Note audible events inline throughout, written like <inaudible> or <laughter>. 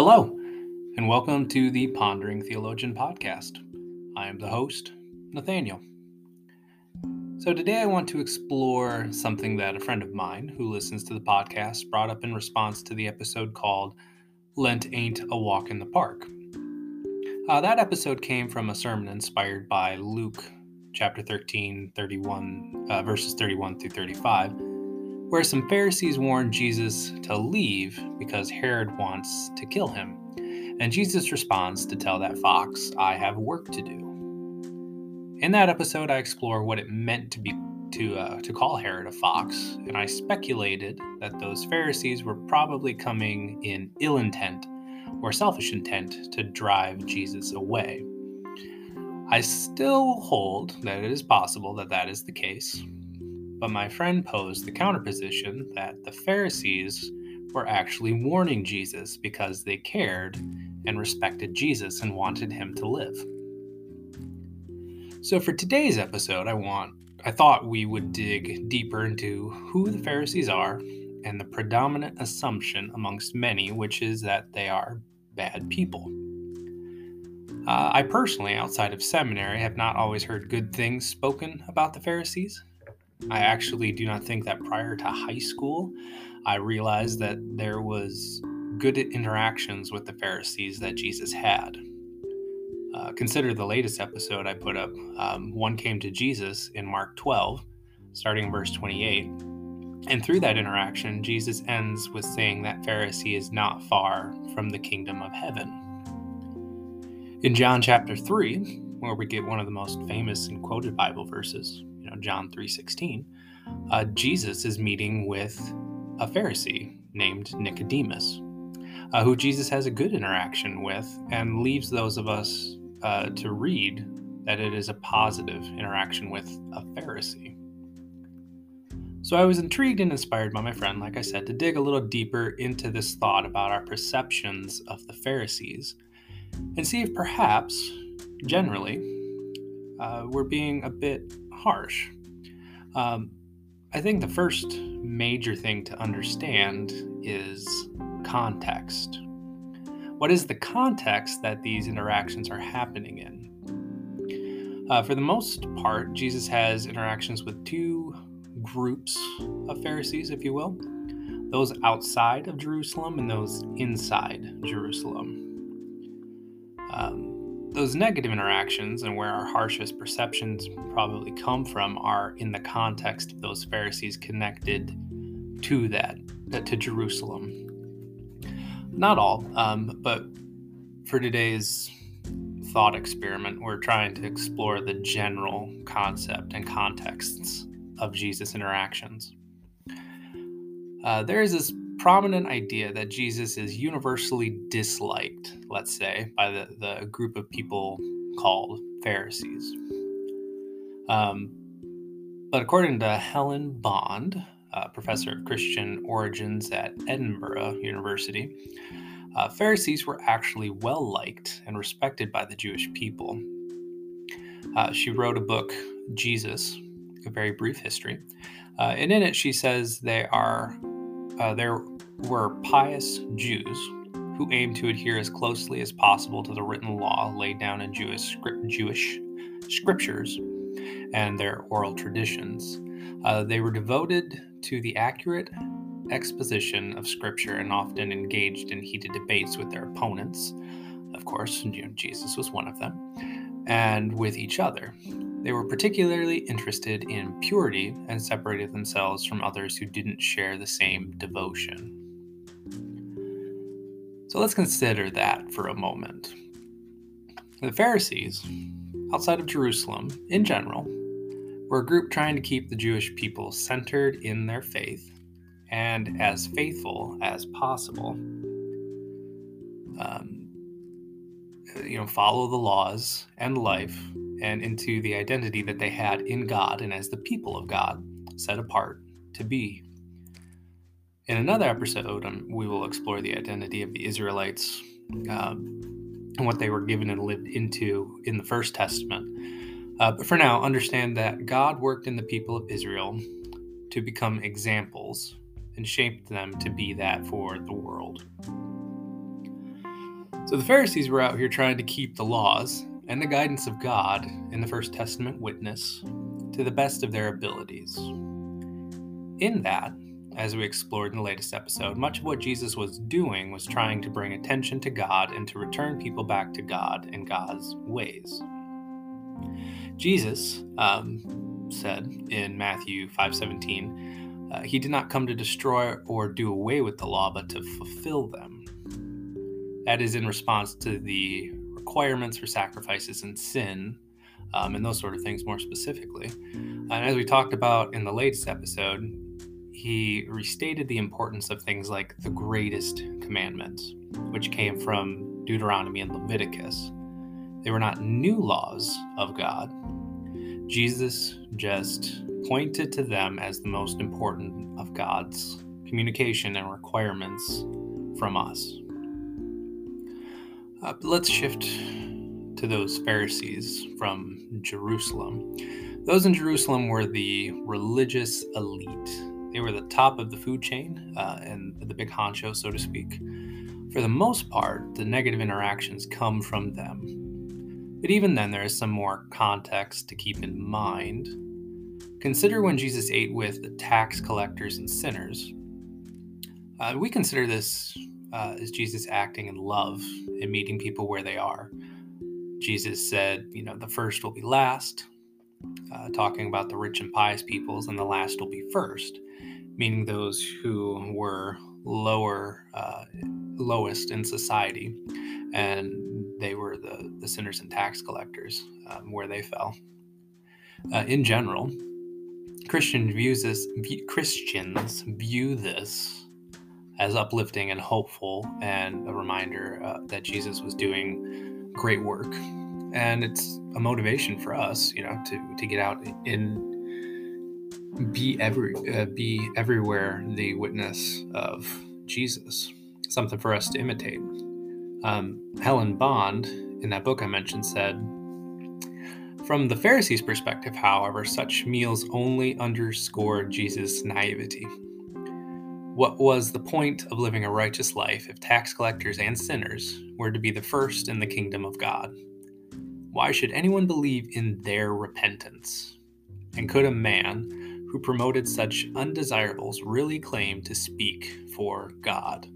Hello, and welcome to the Pondering Theologian podcast. I am the host, Nathaniel. So, today I want to explore something that a friend of mine who listens to the podcast brought up in response to the episode called Lent Ain't a Walk in the Park. Uh, that episode came from a sermon inspired by Luke chapter 13, 31, uh, verses 31 through 35 where some Pharisees warn Jesus to leave because Herod wants to kill him. And Jesus responds to tell that fox, I have work to do. In that episode, I explore what it meant to be to uh, to call Herod a fox, and I speculated that those Pharisees were probably coming in ill intent or selfish intent to drive Jesus away. I still hold that it is possible that that is the case, but my friend posed the counterposition that the Pharisees were actually warning Jesus because they cared and respected Jesus and wanted him to live. So for today's episode, I want I thought we would dig deeper into who the Pharisees are and the predominant assumption amongst many, which is that they are bad people. Uh, I personally, outside of seminary, have not always heard good things spoken about the Pharisees. I actually do not think that prior to high school, I realized that there was good interactions with the Pharisees that Jesus had. Uh, consider the latest episode I put up. Um, one came to Jesus in Mark 12, starting in verse 28. And through that interaction, Jesus ends with saying that Pharisee is not far from the kingdom of heaven. In John chapter 3, where we get one of the most famous and quoted Bible verses, know John 3:16, uh, Jesus is meeting with a Pharisee named Nicodemus, uh, who Jesus has a good interaction with, and leaves those of us uh, to read that it is a positive interaction with a Pharisee. So I was intrigued and inspired by my friend, like I said, to dig a little deeper into this thought about our perceptions of the Pharisees and see if perhaps, generally, uh, we're being a bit harsh. Um, I think the first major thing to understand is context. What is the context that these interactions are happening in? Uh, for the most part, Jesus has interactions with two groups of Pharisees, if you will those outside of Jerusalem and those inside Jerusalem. Um, those negative interactions and where our harshest perceptions probably come from are in the context of those Pharisees connected to that, to Jerusalem. Not all, um, but for today's thought experiment, we're trying to explore the general concept and contexts of Jesus' interactions. Uh, there is this prominent idea that Jesus is universally disliked, let's say, by the, the group of people called Pharisees. Um, but according to Helen Bond, professor of Christian origins at Edinburgh University, uh, Pharisees were actually well liked and respected by the Jewish people. Uh, she wrote a book, Jesus, a very brief history, uh, and in it she says they are uh, there were pious Jews who aimed to adhere as closely as possible to the written law laid down in Jewish, Jewish scriptures and their oral traditions. Uh, they were devoted to the accurate exposition of scripture and often engaged in heated debates with their opponents. Of course, you know, Jesus was one of them, and with each other. They were particularly interested in purity and separated themselves from others who didn't share the same devotion. So let's consider that for a moment. The Pharisees, outside of Jerusalem in general, were a group trying to keep the Jewish people centered in their faith and as faithful as possible. Um, you know, follow the laws and life and into the identity that they had in God and as the people of God, set apart to be. In another episode, um, we will explore the identity of the Israelites um, and what they were given and lived into in the First Testament. Uh, but for now, understand that God worked in the people of Israel to become examples and shaped them to be that for the world. So the Pharisees were out here trying to keep the laws and the guidance of God in the First Testament witness to the best of their abilities. In that, as we explored in the latest episode, much of what Jesus was doing was trying to bring attention to God and to return people back to God and God's ways. Jesus um, said in Matthew 5:17, uh, he did not come to destroy or do away with the law, but to fulfill them. That is in response to the requirements for sacrifices and sin, um, and those sort of things more specifically. And as we talked about in the latest episode, he restated the importance of things like the greatest commandments, which came from Deuteronomy and Leviticus. They were not new laws of God. Jesus just pointed to them as the most important of God's communication and requirements from us. Uh, let's shift to those Pharisees from Jerusalem. Those in Jerusalem were the religious elite they were the top of the food chain uh, and the big honcho, so to speak. For the most part, the negative interactions come from them. But even then, there is some more context to keep in mind. Consider when Jesus ate with the tax collectors and sinners. Uh, we consider this uh, as Jesus acting in love and meeting people where they are. Jesus said, you know, the first will be last, uh, talking about the rich and pious peoples, and the last will be first meaning those who were lower, uh, lowest in society, and they were the, the sinners and tax collectors, um, where they fell. Uh, in general, Christian views this, Christians view this as uplifting and hopeful, and a reminder uh, that Jesus was doing great work. And it's a motivation for us, you know, to, to get out and be every uh, be everywhere the witness of Jesus, something for us to imitate. Um, Helen Bond, in that book I mentioned, said, From the Pharisees' perspective, however, such meals only underscore Jesus' naivety. What was the point of living a righteous life if tax collectors and sinners were to be the first in the kingdom of God? Why should anyone believe in their repentance? And could a man who promoted such undesirables really claim to speak for God.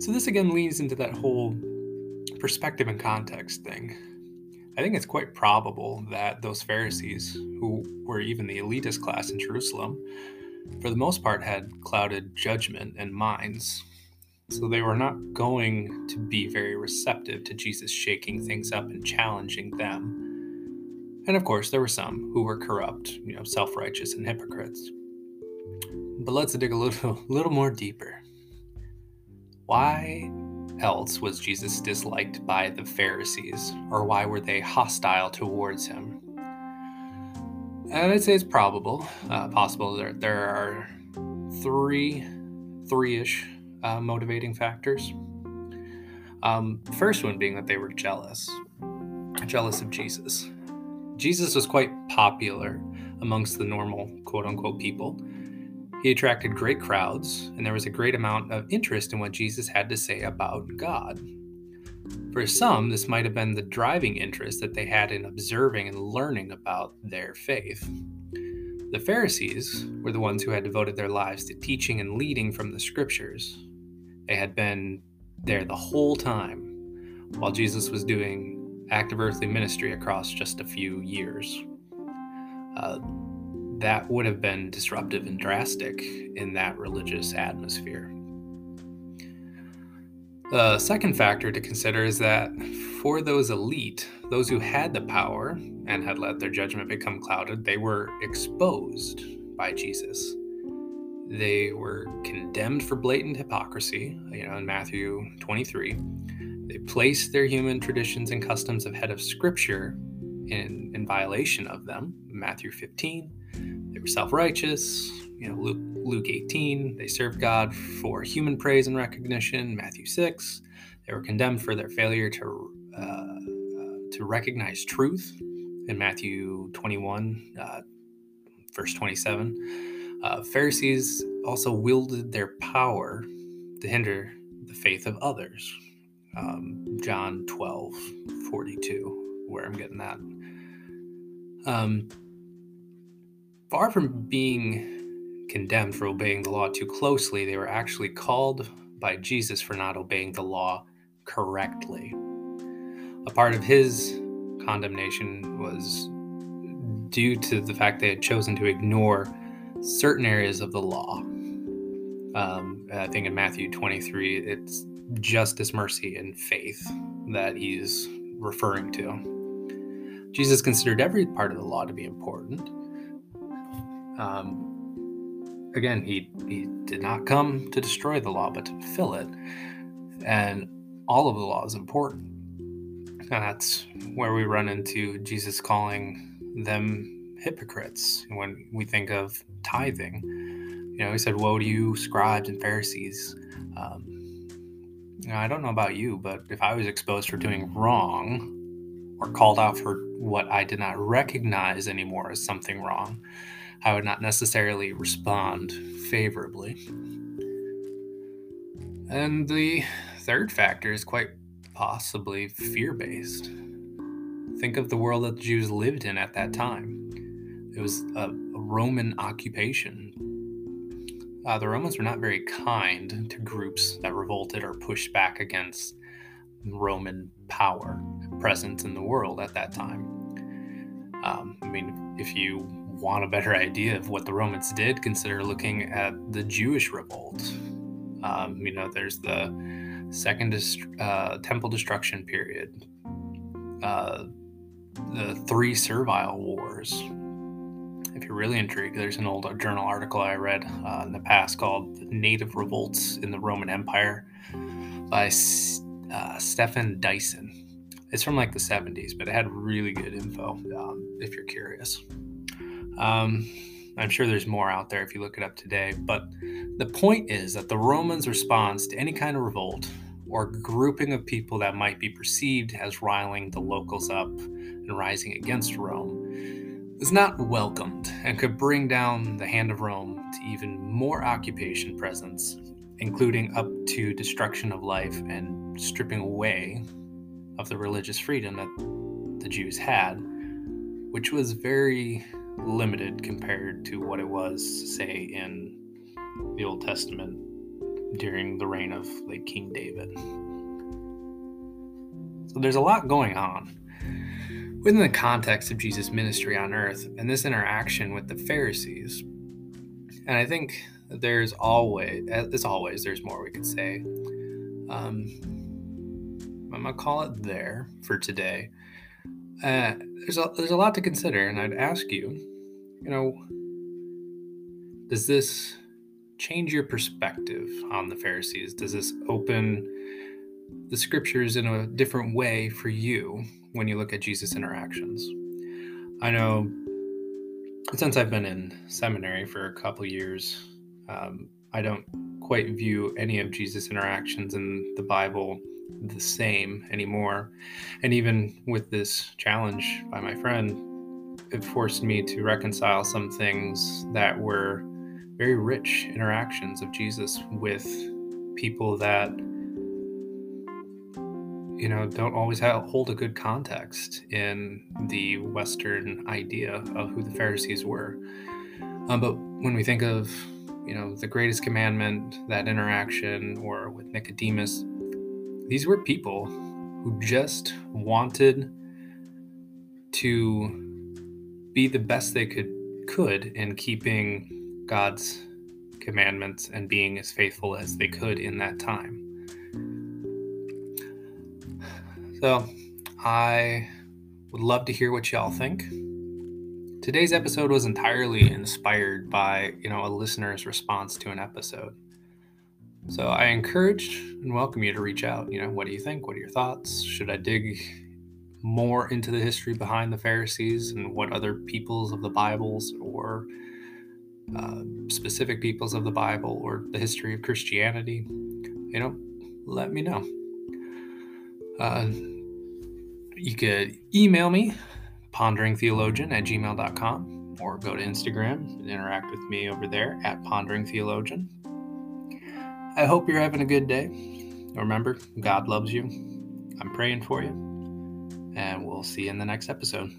So, this again leads into that whole perspective and context thing. I think it's quite probable that those Pharisees, who were even the elitist class in Jerusalem, for the most part had clouded judgment and minds. So they were not going to be very receptive to Jesus shaking things up and challenging them and of course, there were some who were corrupt, you know, self righteous and hypocrites. But let's dig a little, <laughs> little more deeper. Why else was Jesus disliked by the Pharisees, or why were they hostile towards him? And I'd say it's probable, uh, possible that there are three, three-ish uh, motivating factors. Um, first one being that they were jealous, jealous of Jesus. Jesus was quite popular amongst the normal quote unquote people. He attracted great crowds, and there was a great amount of interest in what Jesus had to say about God. For some, this might have been the driving interest that they had in observing and learning about their faith. The Pharisees were the ones who had devoted their lives to teaching and leading from the scriptures. They had been there the whole time while Jesus was doing active earthly ministry across just a few years. Uh, that would have been disruptive and drastic in that religious atmosphere. The second factor to consider is that for those elite, those who had the power and had let their judgment become clouded, they were exposed by Jesus. They were condemned for blatant hypocrisy, you know, in Matthew 23 they placed their human traditions and customs ahead of Scripture in, in violation of them. Matthew 15, they were self righteous. You know, Luke, Luke 18, they served God for human praise and recognition. Matthew 6, they were condemned for their failure to, uh, uh, to recognize truth. In Matthew 21, uh, verse 27, uh, Pharisees also wielded their power to hinder the faith of others. Um, John 12, 42, where I'm getting that. Um, far from being condemned for obeying the law too closely, they were actually called by Jesus for not obeying the law correctly. A part of his condemnation was due to the fact they had chosen to ignore certain areas of the law. Um, I think in Matthew 23, it's justice, mercy, and faith that he's referring to. Jesus considered every part of the law to be important. Um, again, he, he did not come to destroy the law, but to fulfill it. And all of the law is important. And that's where we run into Jesus calling them hypocrites when we think of tithing. You know, he said, Woe to you, scribes and Pharisees. Um, I don't know about you, but if I was exposed for doing wrong or called out for what I did not recognize anymore as something wrong, I would not necessarily respond favorably. And the third factor is quite possibly fear based. Think of the world that the Jews lived in at that time. It was a, Roman occupation. Uh, the Romans were not very kind to groups that revolted or pushed back against Roman power present in the world at that time. Um, I mean, if you want a better idea of what the Romans did, consider looking at the Jewish revolt. Um, you know, there's the second uh, temple destruction period, uh, the three servile wars. If you're really intrigued, there's an old journal article I read uh, in the past called Native Revolts in the Roman Empire by uh, Stephen Dyson. It's from like the 70s, but it had really good info um, if you're curious. Um, I'm sure there's more out there if you look it up today, but the point is that the Romans' response to any kind of revolt or grouping of people that might be perceived as riling the locals up and rising against Rome was not welcomed and could bring down the hand of Rome to even more occupation presence, including up to destruction of life and stripping away of the religious freedom that the Jews had, which was very limited compared to what it was, say, in the Old Testament during the reign of like King David. So there's a lot going on within the context of Jesus' ministry on earth and this interaction with the Pharisees. And I think there's always, as always, there's more we could say. Um, I'm gonna call it there for today. Uh, there's a there's a lot to consider, and I'd ask you, you know, does this change your perspective on the Pharisees? Does this open the scriptures in a different way for you when you look at Jesus' interactions? I know since I've been in seminary for a couple years, um, I don't quite view any of Jesus' interactions in the Bible the same anymore. And even with this challenge by my friend, it forced me to reconcile some things that were very rich interactions of Jesus with people that you know don't always have, hold a good context in the Western idea of who the Pharisees were. Um, but when we think of you know the greatest commandment, that interaction, or with Nicodemus, these were people who just wanted to be the best they could could in keeping God's commandments and being as faithful as they could in that time. So, I would love to hear what y'all think. Today's episode was entirely inspired by, you know, a listener's response to an episode. So I encourage and welcome you to reach out. You know, what do you think? What are your thoughts? Should I dig more into the history behind the Pharisees and what other peoples of the Bibles or uh, specific peoples of the Bible or the history of Christianity, you know, let me know. Uh, you could email me, ponderingtheologian at gmail.com, or go to Instagram and interact with me over there at ponderingtheologian. I hope you're having a good day. remember, God loves you. I'm praying for you. And we'll see you in the next episode.